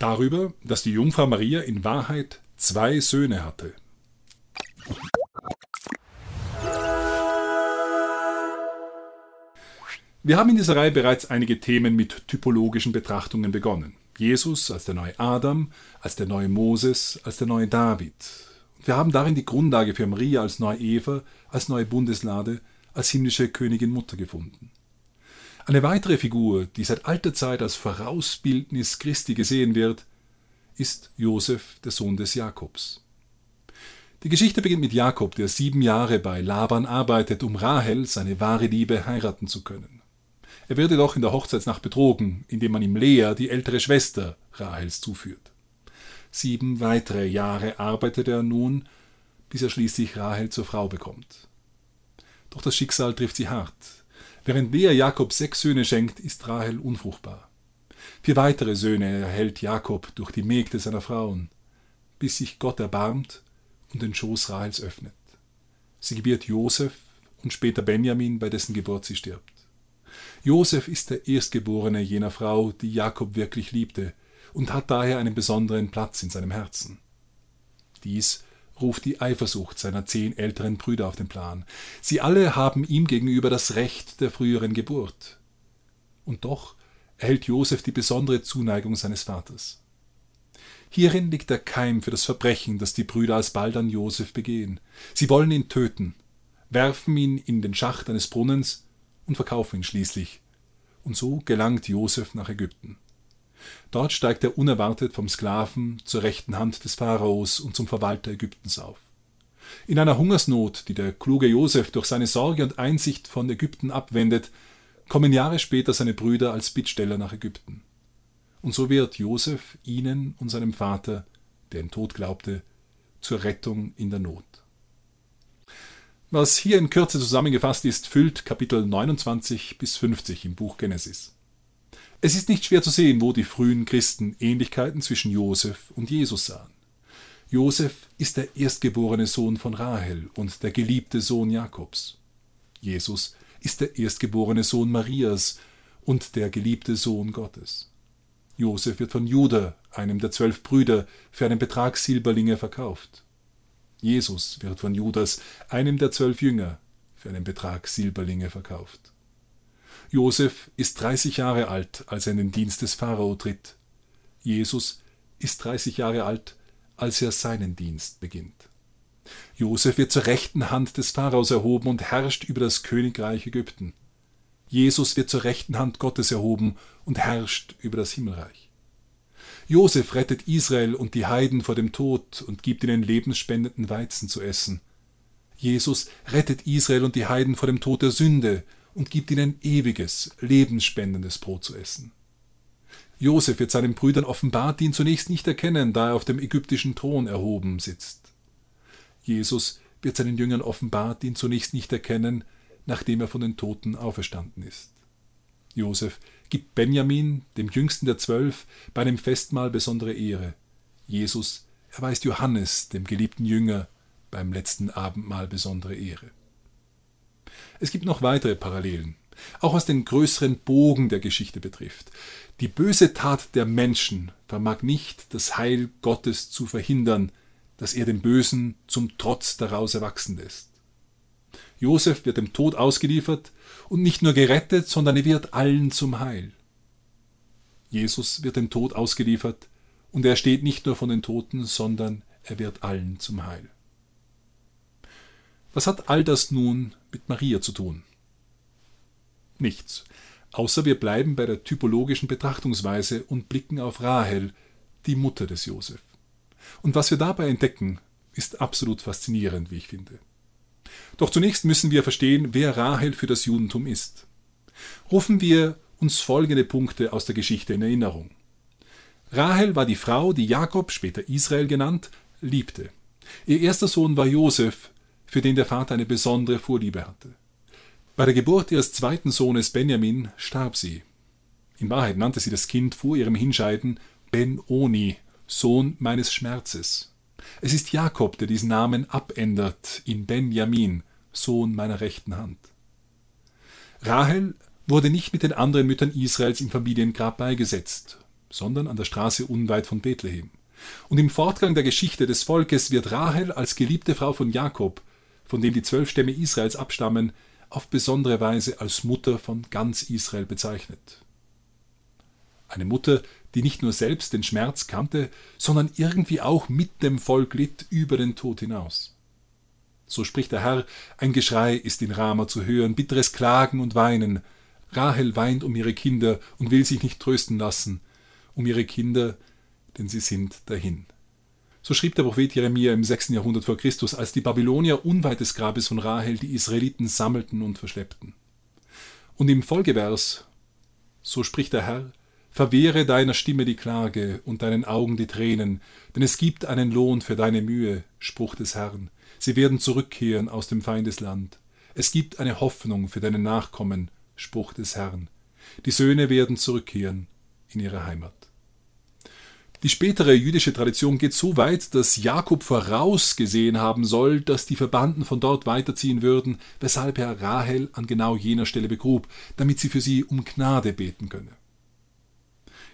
Darüber, dass die Jungfrau Maria in Wahrheit zwei Söhne hatte. Wir haben in dieser Reihe bereits einige Themen mit typologischen Betrachtungen begonnen. Jesus als der neue Adam, als der neue Moses, als der neue David. Wir haben darin die Grundlage für Maria als neue Eva, als neue Bundeslade, als himmlische Königin Mutter gefunden. Eine weitere Figur, die seit alter Zeit als Vorausbildnis Christi gesehen wird, ist Josef, der Sohn des Jakobs. Die Geschichte beginnt mit Jakob, der sieben Jahre bei Laban arbeitet, um Rahel, seine wahre Liebe, heiraten zu können. Er wird jedoch in der Hochzeitsnacht betrogen, indem man ihm Lea, die ältere Schwester Rahels, zuführt. Sieben weitere Jahre arbeitet er nun, bis er schließlich Rahel zur Frau bekommt. Doch das Schicksal trifft sie hart. Während Lea Jakob sechs Söhne schenkt, ist Rahel unfruchtbar. Vier weitere Söhne erhält Jakob durch die Mägde seiner Frauen, bis sich Gott erbarmt und den Schoß Rahels öffnet. Sie gebiert Josef und später Benjamin, bei dessen Geburt sie stirbt. Josef ist der Erstgeborene jener Frau, die Jakob wirklich liebte, und hat daher einen besonderen Platz in seinem Herzen. Dies ruft die Eifersucht seiner zehn älteren Brüder auf den Plan. Sie alle haben ihm gegenüber das Recht der früheren Geburt. Und doch erhält Josef die besondere Zuneigung seines Vaters. Hierin liegt der Keim für das Verbrechen, das die Brüder alsbald an Josef begehen. Sie wollen ihn töten, werfen ihn in den Schacht eines Brunnens und verkaufen ihn schließlich. Und so gelangt Josef nach Ägypten. Dort steigt er unerwartet vom Sklaven zur rechten Hand des Pharaos und zum Verwalter Ägyptens auf. In einer Hungersnot, die der kluge Josef durch seine Sorge und Einsicht von Ägypten abwendet, kommen Jahre später seine Brüder als Bittsteller nach Ägypten. Und so wird Josef ihnen und seinem Vater, der in Tod glaubte, zur Rettung in der Not. Was hier in Kürze zusammengefasst ist, füllt Kapitel 29 bis 50 im Buch Genesis. Es ist nicht schwer zu sehen, wo die frühen Christen Ähnlichkeiten zwischen Josef und Jesus sahen. Josef ist der erstgeborene Sohn von Rahel und der geliebte Sohn Jakobs. Jesus ist der erstgeborene Sohn Marias und der geliebte Sohn Gottes. Josef wird von Judah, einem der zwölf Brüder, für einen Betrag Silberlinge verkauft. Jesus wird von Judas, einem der zwölf Jünger, für einen Betrag Silberlinge verkauft. Josef ist 30 Jahre alt, als er in den Dienst des Pharao tritt. Jesus ist 30 Jahre alt, als er seinen Dienst beginnt. Josef wird zur rechten Hand des Pharaos erhoben und herrscht über das Königreich Ägypten. Jesus wird zur rechten Hand Gottes erhoben und herrscht über das Himmelreich. Josef rettet Israel und die Heiden vor dem Tod und gibt ihnen lebensspendenden Weizen zu essen. Jesus rettet Israel und die Heiden vor dem Tod der Sünde und gibt ihnen ewiges, lebensspendendes Brot zu essen. Josef wird seinen Brüdern offenbart, die ihn zunächst nicht erkennen, da er auf dem ägyptischen Thron erhoben sitzt. Jesus wird seinen Jüngern offenbart, die ihn zunächst nicht erkennen, nachdem er von den Toten auferstanden ist. Josef gibt Benjamin, dem jüngsten der Zwölf, bei einem Festmahl besondere Ehre. Jesus erweist Johannes, dem geliebten Jünger, beim letzten Abendmahl besondere Ehre. Es gibt noch weitere Parallelen, auch was den größeren Bogen der Geschichte betrifft. Die böse Tat der Menschen vermag nicht, das Heil Gottes zu verhindern, dass er den Bösen zum Trotz daraus erwachsen lässt. Josef wird dem Tod ausgeliefert und nicht nur gerettet, sondern er wird allen zum Heil. Jesus wird dem Tod ausgeliefert und er steht nicht nur von den Toten, sondern er wird allen zum Heil. Was hat all das nun mit Maria zu tun? Nichts, außer wir bleiben bei der typologischen Betrachtungsweise und blicken auf Rahel, die Mutter des Josef. Und was wir dabei entdecken, ist absolut faszinierend, wie ich finde. Doch zunächst müssen wir verstehen, wer Rahel für das Judentum ist. Rufen wir uns folgende Punkte aus der Geschichte in Erinnerung. Rahel war die Frau, die Jakob, später Israel genannt, liebte. Ihr erster Sohn war Josef, für den der Vater eine besondere Vorliebe hatte. Bei der Geburt ihres zweiten Sohnes Benjamin starb sie. In Wahrheit nannte sie das Kind vor ihrem Hinscheiden Ben-Oni, Sohn meines Schmerzes. Es ist Jakob, der diesen Namen abändert in Benjamin, Sohn meiner rechten Hand. Rahel wurde nicht mit den anderen Müttern Israels im Familiengrab beigesetzt. sondern an der Straße unweit von Bethlehem. Und im Fortgang der Geschichte des Volkes wird Rahel als geliebte Frau von Jakob, von dem die zwölf Stämme Israels abstammen, auf besondere Weise als Mutter von ganz Israel bezeichnet. Eine Mutter, die nicht nur selbst den Schmerz kannte, sondern irgendwie auch mit dem Volk litt über den Tod hinaus. So spricht der Herr, ein Geschrei ist in Rama zu hören, bitteres Klagen und Weinen. Rahel weint um ihre Kinder und will sich nicht trösten lassen, um ihre Kinder, denn sie sind dahin. So schrieb der Prophet Jeremia im 6. Jahrhundert vor Christus, als die Babylonier unweit des Grabes von Rahel die Israeliten sammelten und verschleppten. Und im Folgevers, so spricht der Herr, verwehre deiner Stimme die Klage und deinen Augen die Tränen, denn es gibt einen Lohn für deine Mühe, Spruch des Herrn. Sie werden zurückkehren aus dem Feindesland. Es gibt eine Hoffnung für deine Nachkommen, Spruch des Herrn. Die Söhne werden zurückkehren in ihre Heimat. Die spätere jüdische Tradition geht so weit, dass Jakob vorausgesehen haben soll, dass die Verbannten von dort weiterziehen würden, weshalb er Rahel an genau jener Stelle begrub, damit sie für sie um Gnade beten könne.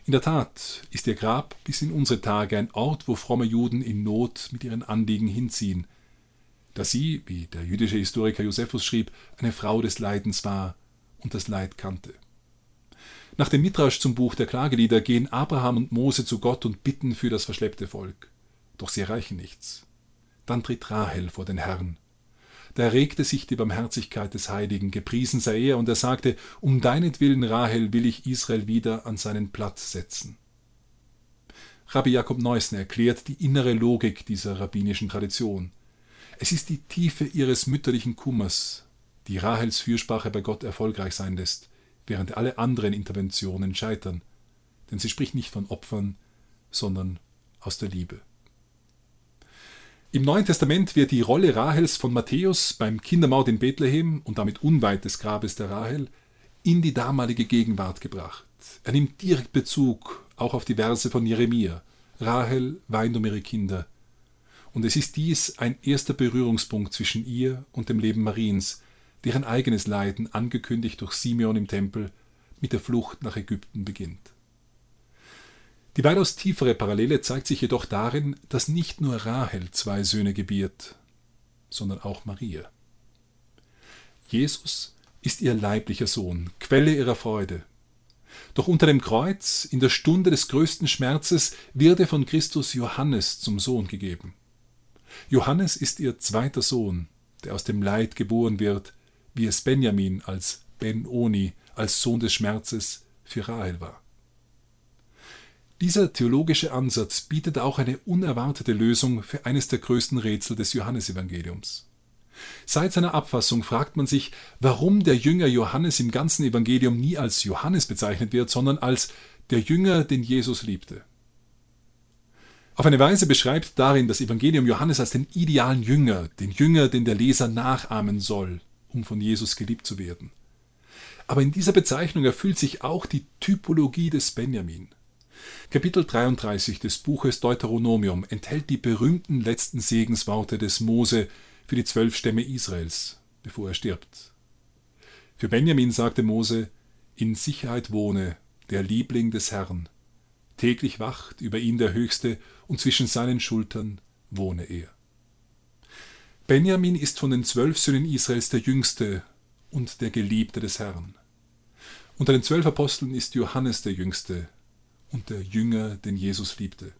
In der Tat ist ihr Grab bis in unsere Tage ein Ort, wo fromme Juden in Not mit ihren Anliegen hinziehen, da sie, wie der jüdische Historiker Josephus schrieb, eine Frau des Leidens war und das Leid kannte. Nach dem Midrasch zum Buch der Klagelieder gehen Abraham und Mose zu Gott und bitten für das verschleppte Volk. Doch sie erreichen nichts. Dann tritt Rahel vor den Herrn. Da erregte sich die Barmherzigkeit des Heiligen, gepriesen sei er, und er sagte, um deinetwillen, Rahel, will ich Israel wieder an seinen Platz setzen. Rabbi Jakob Neusner erklärt die innere Logik dieser rabbinischen Tradition. Es ist die Tiefe ihres mütterlichen Kummers, die Rahels Fürsprache bei Gott erfolgreich sein lässt während alle anderen Interventionen scheitern, denn sie spricht nicht von Opfern, sondern aus der Liebe. Im Neuen Testament wird die Rolle Rahels von Matthäus beim Kindermaut in Bethlehem und damit unweit des Grabes der Rahel in die damalige Gegenwart gebracht. Er nimmt direkt Bezug auch auf die Verse von Jeremia. Rahel weint um ihre Kinder. Und es ist dies ein erster Berührungspunkt zwischen ihr und dem Leben Mariens, deren eigenes Leiden, angekündigt durch Simeon im Tempel, mit der Flucht nach Ägypten beginnt. Die weitaus tiefere Parallele zeigt sich jedoch darin, dass nicht nur Rahel zwei Söhne gebiert, sondern auch Maria. Jesus ist ihr leiblicher Sohn, Quelle ihrer Freude. Doch unter dem Kreuz, in der Stunde des größten Schmerzes, wird er von Christus Johannes zum Sohn gegeben. Johannes ist ihr zweiter Sohn, der aus dem Leid geboren wird, wie es Benjamin als Ben-Oni, als Sohn des Schmerzes für Rahel war. Dieser theologische Ansatz bietet auch eine unerwartete Lösung für eines der größten Rätsel des Johannesevangeliums. Seit seiner Abfassung fragt man sich, warum der Jünger Johannes im ganzen Evangelium nie als Johannes bezeichnet wird, sondern als der Jünger, den Jesus liebte. Auf eine Weise beschreibt darin das Evangelium Johannes als den idealen Jünger, den Jünger, den der Leser nachahmen soll, um von Jesus geliebt zu werden. Aber in dieser Bezeichnung erfüllt sich auch die Typologie des Benjamin. Kapitel 33 des Buches Deuteronomium enthält die berühmten letzten Segensworte des Mose für die zwölf Stämme Israels, bevor er stirbt. Für Benjamin sagte Mose, in Sicherheit wohne der Liebling des Herrn. Täglich wacht über ihn der Höchste und zwischen seinen Schultern wohne er. Benjamin ist von den zwölf Söhnen Israels der jüngste und der Geliebte des Herrn. Unter den zwölf Aposteln ist Johannes der jüngste und der Jünger, den Jesus liebte.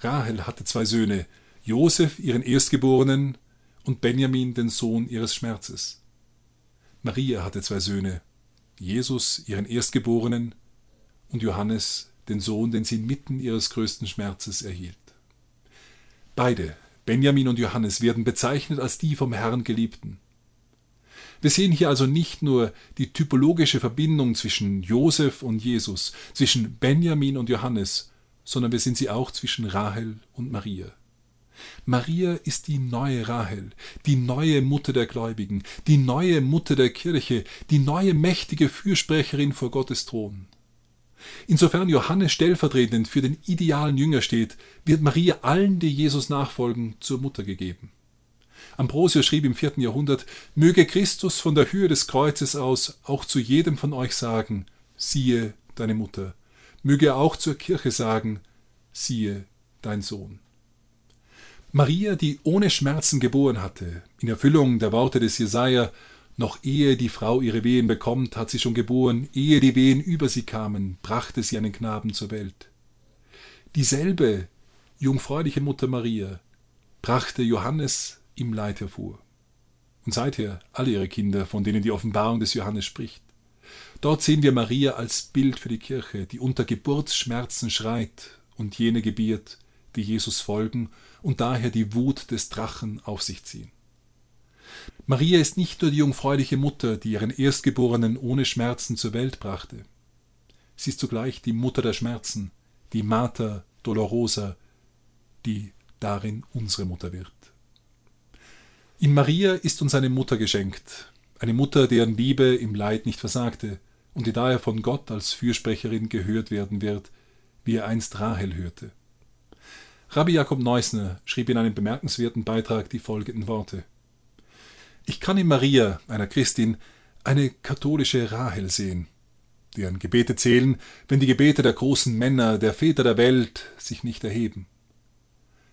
Rahel hatte zwei Söhne, Josef ihren Erstgeborenen und Benjamin den Sohn ihres Schmerzes. Maria hatte zwei Söhne, Jesus ihren Erstgeborenen und Johannes den Sohn, den sie inmitten ihres größten Schmerzes erhielt. Beide Benjamin und Johannes werden bezeichnet als die vom Herrn Geliebten. Wir sehen hier also nicht nur die typologische Verbindung zwischen Josef und Jesus, zwischen Benjamin und Johannes, sondern wir sehen sie auch zwischen Rahel und Maria. Maria ist die neue Rahel, die neue Mutter der Gläubigen, die neue Mutter der Kirche, die neue mächtige Fürsprecherin vor Gottes Thron. Insofern Johannes stellvertretend für den idealen Jünger steht, wird Maria allen, die Jesus nachfolgen, zur Mutter gegeben. Ambrosius schrieb im vierten Jahrhundert, möge Christus von der Höhe des Kreuzes aus auch zu jedem von euch sagen, siehe deine Mutter. möge er auch zur Kirche sagen, siehe dein Sohn. Maria, die ohne Schmerzen geboren hatte, in Erfüllung der Worte des Jesaja, noch ehe die Frau ihre Wehen bekommt, hat sie schon geboren, ehe die Wehen über sie kamen, brachte sie einen Knaben zur Welt. Dieselbe jungfräuliche Mutter Maria brachte Johannes im Leid hervor. Und seither alle ihre Kinder, von denen die Offenbarung des Johannes spricht. Dort sehen wir Maria als Bild für die Kirche, die unter Geburtsschmerzen schreit und jene gebiert, die Jesus folgen und daher die Wut des Drachen auf sich ziehen. Maria ist nicht nur die jungfräuliche Mutter, die ihren Erstgeborenen ohne Schmerzen zur Welt brachte. Sie ist zugleich die Mutter der Schmerzen, die Mater Dolorosa, die darin unsere Mutter wird. In Maria ist uns eine Mutter geschenkt, eine Mutter, deren Liebe im Leid nicht versagte und die daher von Gott als Fürsprecherin gehört werden wird, wie er einst Rahel hörte. Rabbi Jakob Neusner schrieb in einem bemerkenswerten Beitrag die folgenden Worte. Ich kann in Maria, einer Christin, eine katholische Rahel sehen, deren Gebete zählen, wenn die Gebete der großen Männer, der Väter der Welt sich nicht erheben.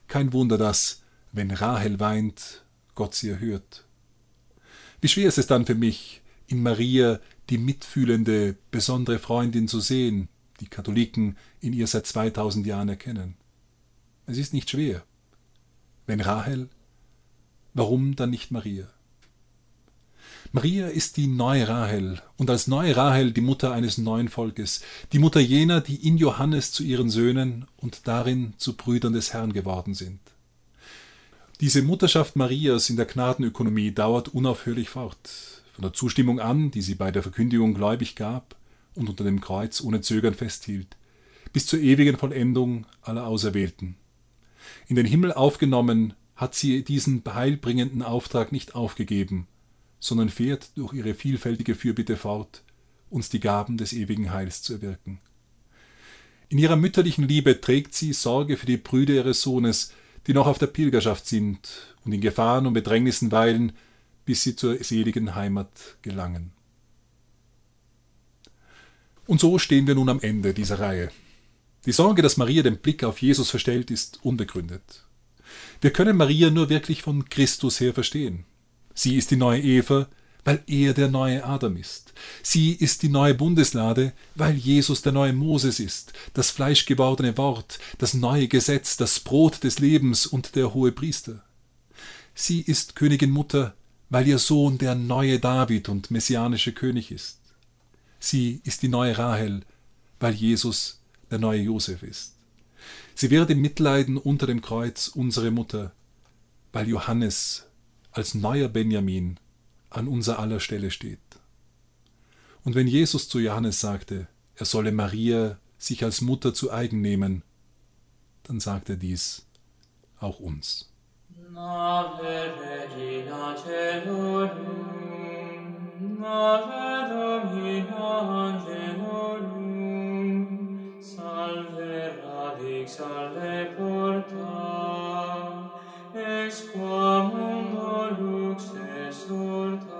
Kein Wunder, dass, wenn Rahel weint, Gott sie erhört. Wie schwer ist es dann für mich, in Maria die mitfühlende, besondere Freundin zu sehen, die Katholiken in ihr seit 2000 Jahren erkennen. Es ist nicht schwer. Wenn Rahel, warum dann nicht Maria? Maria ist die neue Rahel und als neue Rahel die Mutter eines neuen Volkes, die Mutter jener, die in Johannes zu ihren Söhnen und darin zu Brüdern des Herrn geworden sind. Diese Mutterschaft Marias in der Gnadenökonomie dauert unaufhörlich fort, von der Zustimmung an, die sie bei der Verkündigung gläubig gab und unter dem Kreuz ohne Zögern festhielt, bis zur ewigen Vollendung aller Auserwählten. In den Himmel aufgenommen hat sie diesen heilbringenden Auftrag nicht aufgegeben, sondern fährt durch ihre vielfältige Fürbitte fort, uns die Gaben des ewigen Heils zu erwirken. In ihrer mütterlichen Liebe trägt sie Sorge für die Brüder ihres Sohnes, die noch auf der Pilgerschaft sind und in Gefahren und Bedrängnissen weilen, bis sie zur seligen Heimat gelangen. Und so stehen wir nun am Ende dieser Reihe. Die Sorge, dass Maria den Blick auf Jesus verstellt, ist unbegründet. Wir können Maria nur wirklich von Christus her verstehen. Sie ist die neue Eva, weil er der neue Adam ist. Sie ist die neue Bundeslade, weil Jesus der neue Moses ist, das fleischgewordene Wort, das neue Gesetz, das Brot des Lebens und der hohe Priester. Sie ist Königin Mutter, weil ihr Sohn der neue David und messianische König ist. Sie ist die neue Rahel, weil Jesus der neue Josef ist. Sie wird im Mitleiden unter dem Kreuz unsere Mutter, weil Johannes als neuer Benjamin an unser aller Stelle steht. Und wenn Jesus zu Johannes sagte, er solle Maria sich als Mutter zu eigen nehmen, dann sagt er dies auch uns. Ave Regina Celorum, Ave Domina Angelorum, Salve radix salve porta, Ex luce sur